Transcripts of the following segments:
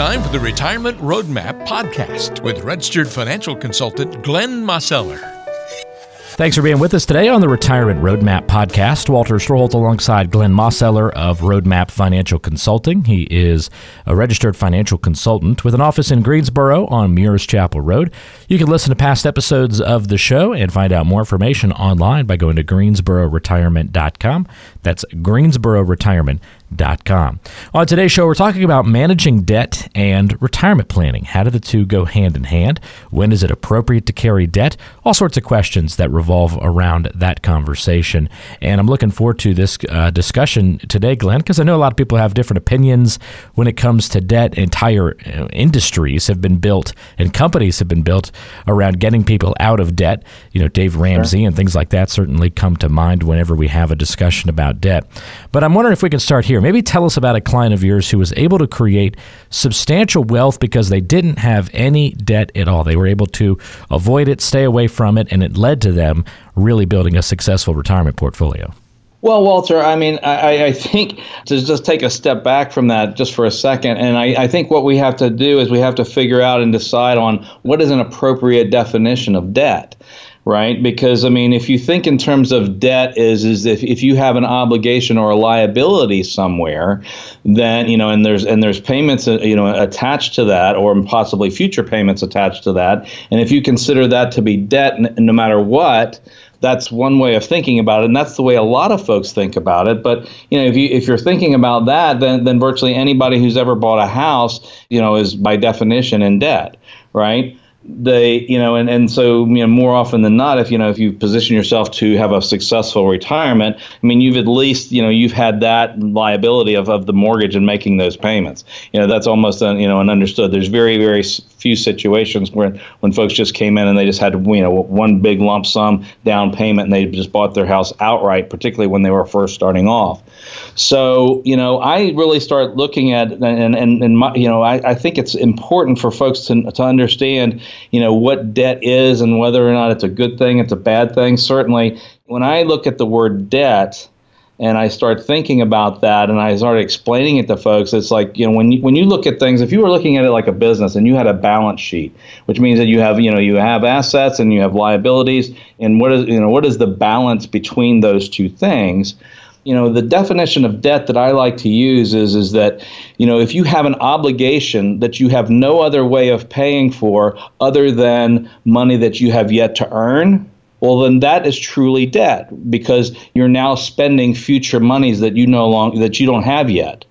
time for the Retirement Roadmap podcast with registered financial consultant Glenn Mosseller. Thanks for being with us today on the Retirement Roadmap podcast. Walter Storholt alongside Glenn Mosseller of Roadmap Financial Consulting. He is a registered financial consultant with an office in Greensboro on Muirs Chapel Road. You can listen to past episodes of the show and find out more information online by going to greensbororetirement.com. That's greensbororetirement.com Com. On today's show, we're talking about managing debt and retirement planning. How do the two go hand in hand? When is it appropriate to carry debt? All sorts of questions that revolve around that conversation. And I'm looking forward to this uh, discussion today, Glenn, because I know a lot of people have different opinions when it comes to debt. Entire uh, industries have been built and companies have been built around getting people out of debt. You know, Dave Ramsey sure. and things like that certainly come to mind whenever we have a discussion about debt. But I'm wondering if we can start here Maybe tell us about a client of yours who was able to create substantial wealth because they didn't have any debt at all. They were able to avoid it, stay away from it, and it led to them really building a successful retirement portfolio. Well, Walter, I mean, I, I, think to just take a step back from that just for a second, and I, I, think what we have to do is we have to figure out and decide on what is an appropriate definition of debt right? Because I mean, if you think in terms of debt is is if, if you have an obligation or a liability somewhere, then you know, and there's and there's payments uh, you know attached to that, or possibly future payments attached to that, and if you consider that to be debt, no matter what. That's one way of thinking about it, and that's the way a lot of folks think about it. But you know, if you if you're thinking about that, then then virtually anybody who's ever bought a house, you know, is by definition in debt, right? They you know and, and so you know more often than not if you know if you position yourself to have a successful retirement i mean you've at least you know you've had that liability of, of the mortgage and making those payments. You know that's almost you know an understood there's very very few situations where when folks just came in and they just had you know one big lump sum down payment and they just bought their house outright particularly when they were first starting off so you know i really start looking at and and, and my, you know I, I think it's important for folks to, to understand you know what debt is and whether or not it's a good thing, it's a bad thing. Certainly, when I look at the word debt and I start thinking about that and I start explaining it to folks, it's like, you know, when you, when you look at things, if you were looking at it like a business and you had a balance sheet, which means that you have, you know, you have assets and you have liabilities, and what is, you know, what is the balance between those two things? you know the definition of debt that I like to use is is that you know if you have an obligation that you have no other way of paying for other than money that you have yet to earn well then that is truly debt because you're now spending future monies that you no longer that you don't have yet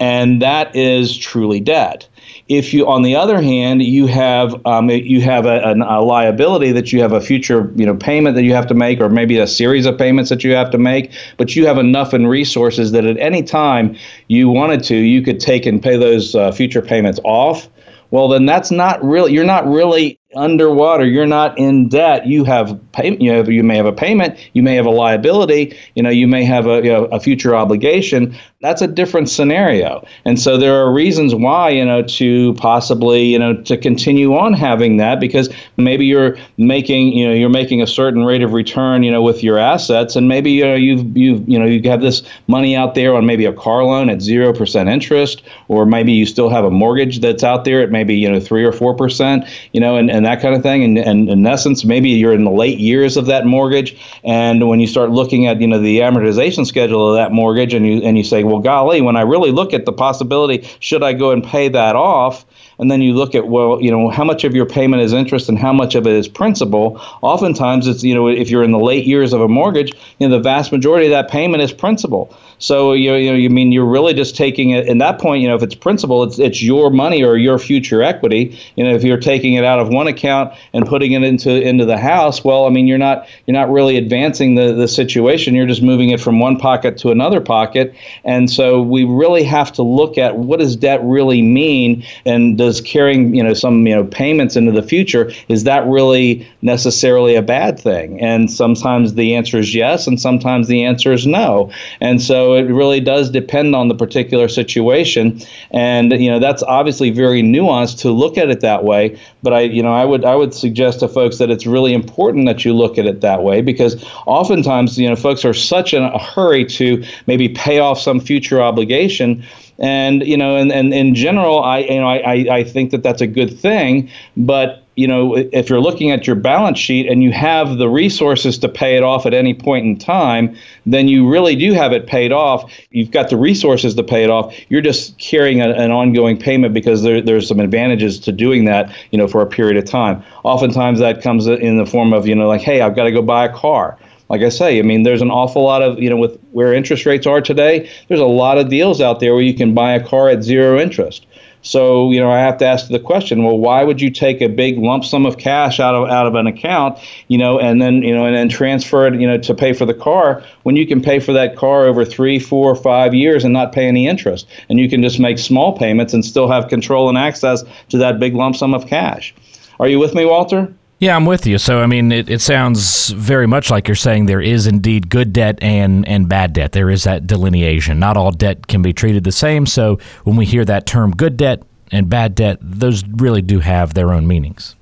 and that is truly debt if you, on the other hand, you have um, you have a, a, liability that you have a future you know payment that you have to make, or maybe a series of payments that you have to make, but you have enough in resources that at any time you wanted to, you could take and pay those uh, future payments off. Well, then that's not really you're not really underwater you're not in debt you have payment you have you may have a payment you may have a liability you know you may have a, you know, a future obligation that's a different scenario. And so there are reasons why you know to possibly you know to continue on having that because maybe you're making you know you're making a certain rate of return you know with your assets. And maybe you know you've you've you know you have this money out there on maybe a car loan at 0% interest or maybe you still have a mortgage that's out there at maybe you know 3 or 4% you know and and that kind of thing. And, and in essence, maybe you're in the late years of that mortgage, and when you start looking at you know the amortization schedule of that mortgage, and you and you say, well, golly, when I really look at the possibility, should I go and pay that off? And then you look at well you know how much of your payment is interest and how much of it is principal. Oftentimes it's you know if you're in the late years of a mortgage you know the vast majority of that payment is principal. So you know, you know you mean you're really just taking it in that point you know if it's principal it's it's your money or your future equity. You know if you're taking it out of one account and putting it into into the house well I mean you're not you're not really advancing the the situation. You're just moving it from one pocket to another pocket. And so we really have to look at what does debt really mean? And does does carrying you know some you know payments into the future is that really necessarily a bad thing? And sometimes the answer is yes, and sometimes the answer is no. And so it really does depend on the particular situation. And you know that's obviously very nuanced to look at it that way. But I you know I would I would suggest to folks that it's really important that you look at it that way because oftentimes you know folks are such in a hurry to maybe pay off some future obligation And you know, and, and in general, I you know I, I think that that's a good thing. But you know, if you're looking at your balance sheet and you have the resources to pay it off at any point in time, then you really do have it paid off. You've got the resources to pay it off. You're just carrying a, an ongoing payment because there, there's some advantages to doing that, you know, for a period of time. Oftentimes that comes in the form of, you know, like, hey, I've got to go buy a car like I say, I mean, there's an awful lot of, you know, with where interest rates are today, there's a lot of deals out there where you can buy a car at zero interest. So, you know, I have to ask the question, well, why would you take a big lump sum of cash out of out of an account, you know, and then, you know, and then transfer it, you know, to pay for the car when you can pay for that car over three, four, five years and not pay any interest. And you can just make small payments and still have control and access to that big lump sum of cash. Are you with me, Walter? Yeah, I'm with you. So, I mean, it, it sounds very much like you're saying there is indeed good debt and, and bad debt. There is that delineation. Not all debt can be treated the same. So, when we hear that term good debt and bad debt, those really do have their own meanings.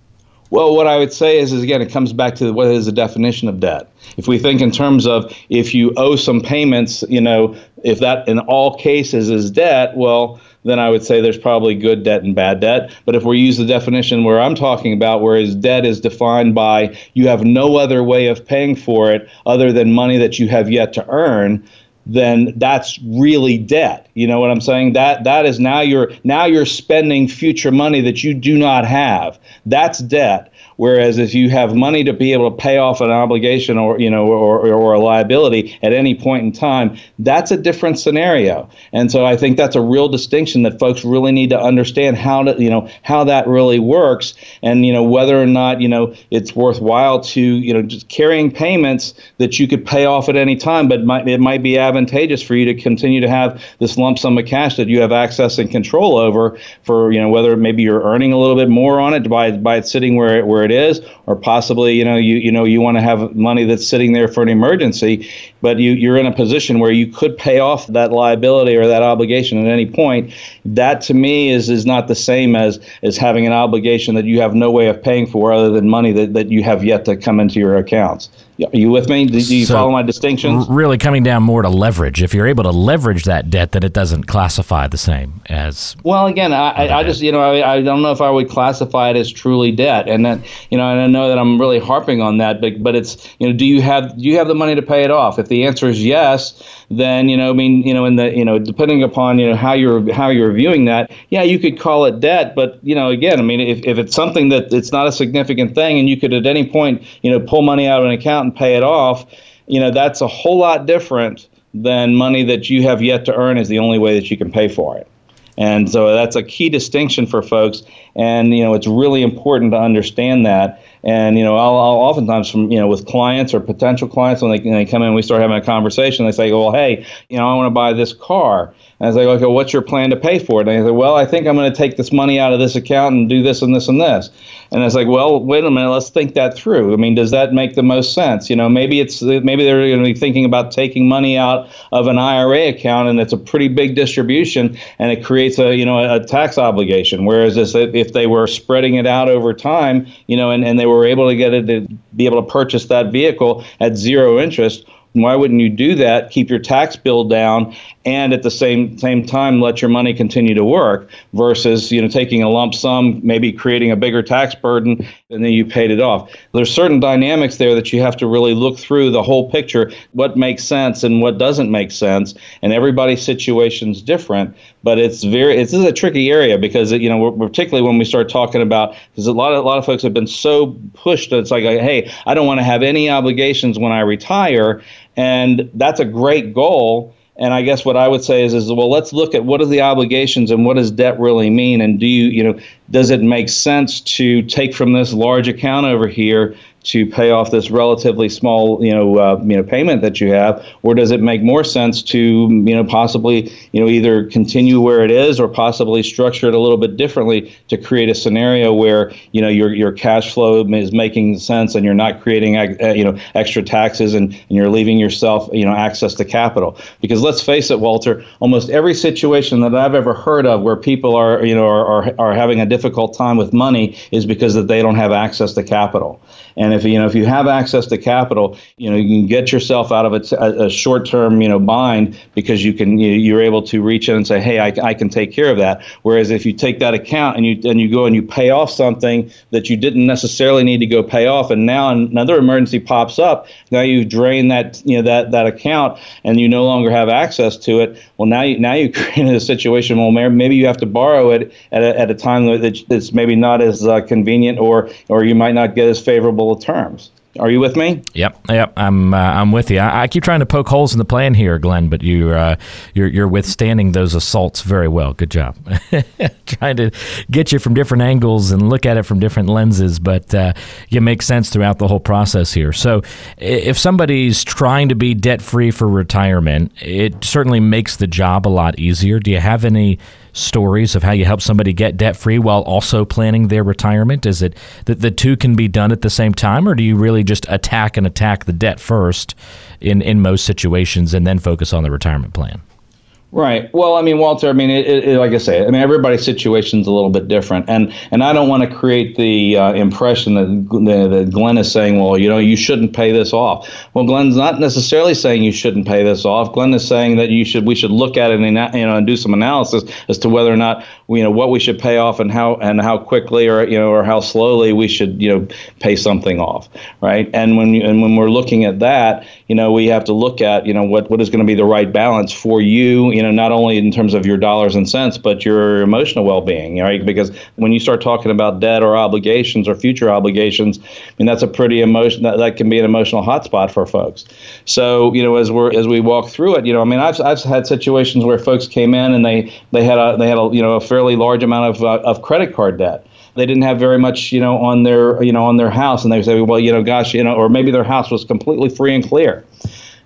Well, what I would say is, is again, it comes back to what is the definition of debt. If we think in terms of if you owe some payments, you know, if that in all cases is debt, well, then I would say there's probably good debt and bad debt. But if we use the definition where I'm talking about, whereas debt is defined by you have no other way of paying for it other than money that you have yet to earn, then that's really debt. You know what I'm saying? That that is now you're now you're spending future money that you do not have. That's debt. Whereas if you have money to be able to pay off an obligation or you know or, or a liability at any point in time, that's a different scenario. And so I think that's a real distinction that folks really need to understand how to you know how that really works and you know whether or not you know it's worthwhile to you know just carrying payments that you could pay off at any time, but might, it might be advantageous for you to continue to have this lump sum of cash that you have access and control over for you know whether maybe you're earning a little bit more on it by by it sitting where where it is, or possibly you know you you know you want to have money that's sitting there for an emergency, but you you're in a position where you could pay off that liability or that obligation at any point. That to me is is not the same as as having an obligation that you have no way of paying for other than money that, that you have yet to come into your accounts. Are you with me? Do, you so follow my distinctions? Really coming down more to leverage. If you're able to leverage that debt, then it doesn't classify the same as. Well, again, I, I just, you know, I, I don't know if I would classify it as truly debt. And then, you know, and I know that I'm really harping on that, but, but it's, you know, do you have, do you have the money to pay it off? If the answer is yes, then, you know, I mean, you know, in the, you know, depending upon, you know, how you're, how you're viewing that, yeah, you could call it debt, but, you know, again, I mean, if, if it's something that it's not a significant thing and you could at any point, you know, pull money out of an account and pay it off, you know, that's a whole lot different than money that you have yet to earn is the only way that you can pay for it. And so that's a key distinction for folks. And, you know, it's really important to understand that. And, you know, I'll, I'll oftentimes from, you know, with clients or potential clients, when they, when they come in, we start having a conversation, they say, well, hey, you know, I want to buy this car. And I say, okay, what's your plan to pay for it? And they say, well, I think I'm going to take this money out of this account and do this and this and this. And I was like, well, wait a minute, let's think that through. I mean, does that make the most sense? You know, maybe it's maybe they're going to be thinking about taking money out of an IRA account, and it's a pretty big distribution, and it creates a you know a tax obligation. Whereas if they were spreading it out over time, you know, and, and they were able to get it to be able to purchase that vehicle at zero interest why wouldn't you do that? Keep your tax bill down, and at the same same time let your money continue to work. Versus you know taking a lump sum, maybe creating a bigger tax burden, and then you paid it off. There's certain dynamics there that you have to really look through the whole picture, what makes sense and what doesn't make sense, and everybody's situation is different. But it's very this is a tricky area because you know particularly when we start talking about because a lot of a lot of folks have been so pushed that it's like hey I don't want to have any obligations when I retire and that's a great goal. And I guess what I would say is, is well, let's look at what are the obligations and what does debt really mean, and do you, you know, does it make sense to take from this large account over here to pay off this relatively small, you know, uh, you know, payment that you have, or does it make more sense to, you know, possibly, you know, either continue where it is or possibly structure it a little bit differently to create a scenario where, you know, your your cash flow is making sense and you're not creating, uh, you know, extra taxes and, and you're leaving yourself, you know, access to capital. Because let's face it, Walter, almost every situation that I've ever heard of where people are, you know, are, are, are having a difficult time with money is because that they don't have access to capital. And if you know if you have access to capital, you know you can get yourself out of a, a short-term you know bind because you can you, are able to reach in and say, hey, I, I can take care of that. Whereas if you take that account and you and you go and you pay off something that you didn't necessarily need to go pay off, and now another emergency pops up, now you've drained that you know that that account and you no longer have access to it. Well, now you now you created a situation. where maybe you have to borrow it at a, at a time that's maybe not as uh, convenient, or or you might not get as favorable terms. Are you with me? Yep, yep. I'm uh, I'm with you. I, I, keep trying to poke holes in the plan here, Glenn, but you uh, you're you're withstanding those assaults very well. Good job. trying to get you from different angles and look at it from different lenses, but uh, you make sense throughout the whole process here. So, if somebody's trying to be debt free for retirement, it certainly makes the job a lot easier. Do you have any? Stories of how you help somebody get debt free while also planning their retirement? Is it that the two can be done at the same time, or do you really just attack and attack the debt first in, in most situations and then focus on the retirement plan? Right. Well, I mean, Walter. I mean, it, it, like I say, I mean, everybody's situation is a little bit different, and and I don't want to create the uh, impression that, that Glenn is saying, well, you know, you shouldn't pay this off. Well, Glenn's not necessarily saying you shouldn't pay this off. Glenn is saying that you should, we should look at it and you know and do some analysis as to whether or not you know what we should pay off and how and how quickly or you know or how slowly we should you know pay something off, right? And when you, and when we're looking at that, you know, we have to look at you know what what is going to be the right balance for you you know, not only in terms of your dollars and cents, but your emotional well-being, right? Because when you start talking about debt or obligations or future obligations, I mean that's a pretty emotion that, that can be an emotional hotspot for folks. So, you know, as we're as we walk through it, you know, I mean, I've, I've had situations where folks came in and they they had a they had a you know a fairly large amount of uh, of credit card debt they didn't have very much, you know, on their, you know, on their house, and they say, well, you know, gosh, you know, or maybe their house was completely free and clear.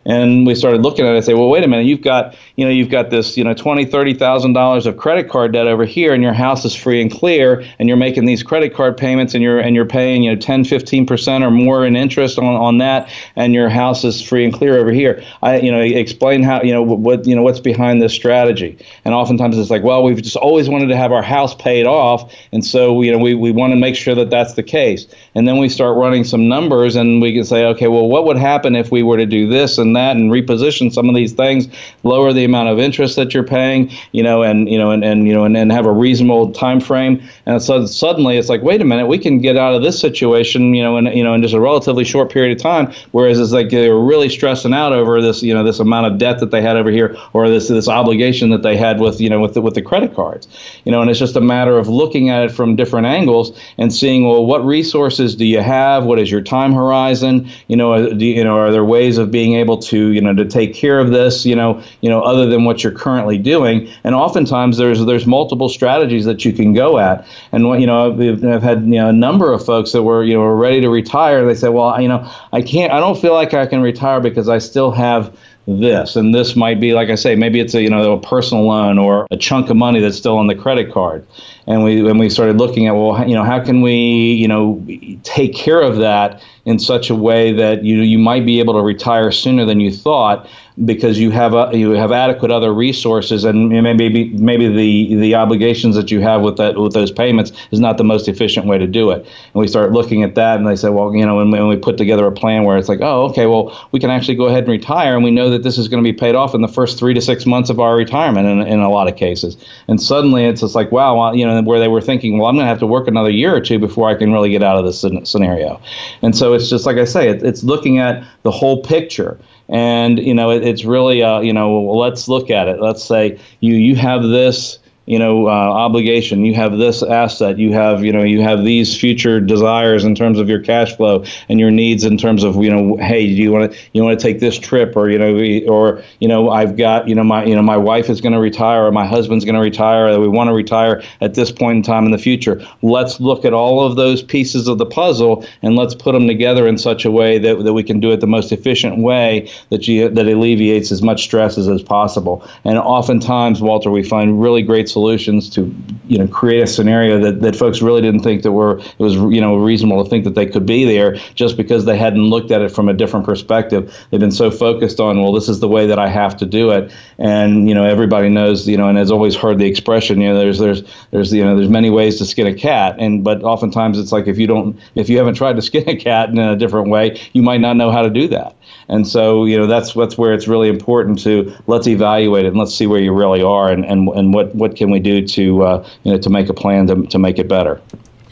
And we started looking at it and say, well, wait a minute, you've got, you know, you've got this, you know, twenty, thirty thousand dollars of credit card debt over here, and your house is free and clear, and you're making these credit card payments, and you're and you're paying, you know, 10, 15 percent or more in interest on, on that, and your house is free and clear over here. I, you know, explain how, you know, what, you know, what's behind this strategy. And oftentimes it's like, well, we've just always wanted to have our house paid off, and so you know, we we want to make sure that that's the case. And then we start running some numbers, and we can say, okay, well, what would happen if we were to do this and that and reposition some of these things, lower the amount of interest that you're paying, you know, and you know, and, and you know, and, and have a reasonable time frame. And so suddenly it's like, wait a minute, we can get out of this situation, you know, in you know, in just a relatively short period of time. Whereas it's like they were really stressing out over this, you know, this amount of debt that they had over here, or this this obligation that they had with you know with the, with the credit cards, you know, and it's just a matter of looking at it from different angles and seeing, well, what resources do you have? What is your time horizon? You know, uh, do, you know, are there ways of being able to you know to take care of this you know you know other than what you're currently doing. And oftentimes there's there's multiple strategies that you can go at. And what you know I've, I've had you know a number of folks that were you know were ready to retire. They said well you know I can't I don't feel like I can retire because I still have this. And this might be like i say maybe it's a you know a personal loan or a chunk of money that's still on the credit card. And we when we started looking at well you know how can we you know take care of that in such a way that you you might be able to retire sooner than you thought because you have a, you have adequate other resources and maybe maybe the the obligations that you have with that with those payments is not the most efficient way to do it. And we start looking at that and they say, well, you know, when, when we put together a plan where it's like, oh, okay, well, we can actually go ahead and retire and we know that this is going to be paid off in the first three to six months of our retirement in, in a lot of cases. And suddenly it's just like, wow, well, you know, where they were thinking, well, I'm going to have to work another year or two before I can really get out of this scenario. And so it's just like I say, it, it's looking at the whole picture and you know it, it's really uh, you know let's look at it. Let's say you you have this you know uh, obligation. You have this asset. You have you know you have these future desires in terms of your cash flow and your needs in terms of you know hey do you want to you want to take this trip or you know or you know I've got you know my you know my wife is going to retire or my husband's going to retire or we want to retire at this point in time in the future. Let's look at all of those pieces of the puzzle and let's put them together in such a way that, that we can do it the most efficient way that you that alleviates as much stress as, as possible. And oftentimes Walter we find really great solutions solutions to you know create a scenario that, that folks really didn't think that were it was you know reasonable to think that they could be there just because they hadn't looked at it from a different perspective. They've been so focused on well, this is the way that I have to do it, and you know everybody knows you know and has always heard the expression you know there's there's there's you know there's many ways to skin a cat, and but oftentimes it's like if you don't if you haven't tried to skin a cat in a different way, you might not know how to do that. And so, you know, that's that's where it's really important to let's evaluate it and let's see where you really are and, and, and what, what can we do to uh, you know to make a plan to, to make it better.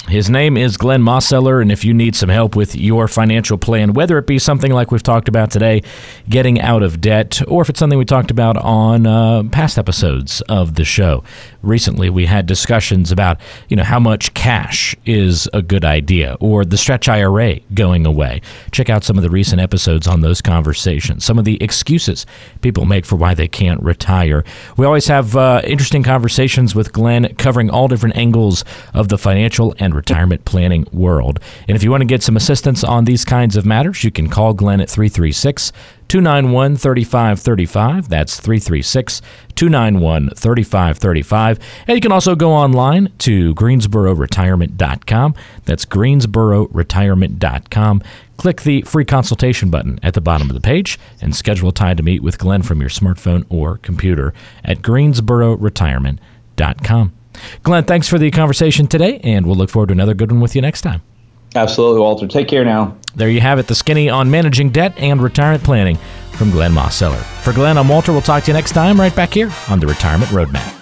His name is Glenn Mosseller, and if you need some help with your financial plan, whether it be something like we've talked about today, getting out of debt, or if it's something we talked about on uh, past episodes of the show, recently we had discussions about you know how much cash is a good idea or the stretch IRA going away. Check out some of the recent episodes on those conversations. Some of the excuses people make for why they can't retire. We always have uh, interesting conversations with Glenn covering all different angles of the financial and retirement planning world. And if you want to get some assistance on these kinds of matters, you can call Glenn at 336 291 3535. That's 336 291 3535. And you can also go online to greensbororetirement.com. That's greensbororetirement.com. Click the free consultation button at the bottom of the page and schedule a time to meet with Glenn from your smartphone or computer at greensbororetirement.com. Glenn, thanks for the conversation today, and we'll look forward to another good one with you next time. Absolutely, Walter. Take care now. There you have it, the skinny on managing debt and retirement planning from Glenn Mosseller. For Glenn, I'm Walter. We'll talk to you next time right back here on the Retirement Roadmap.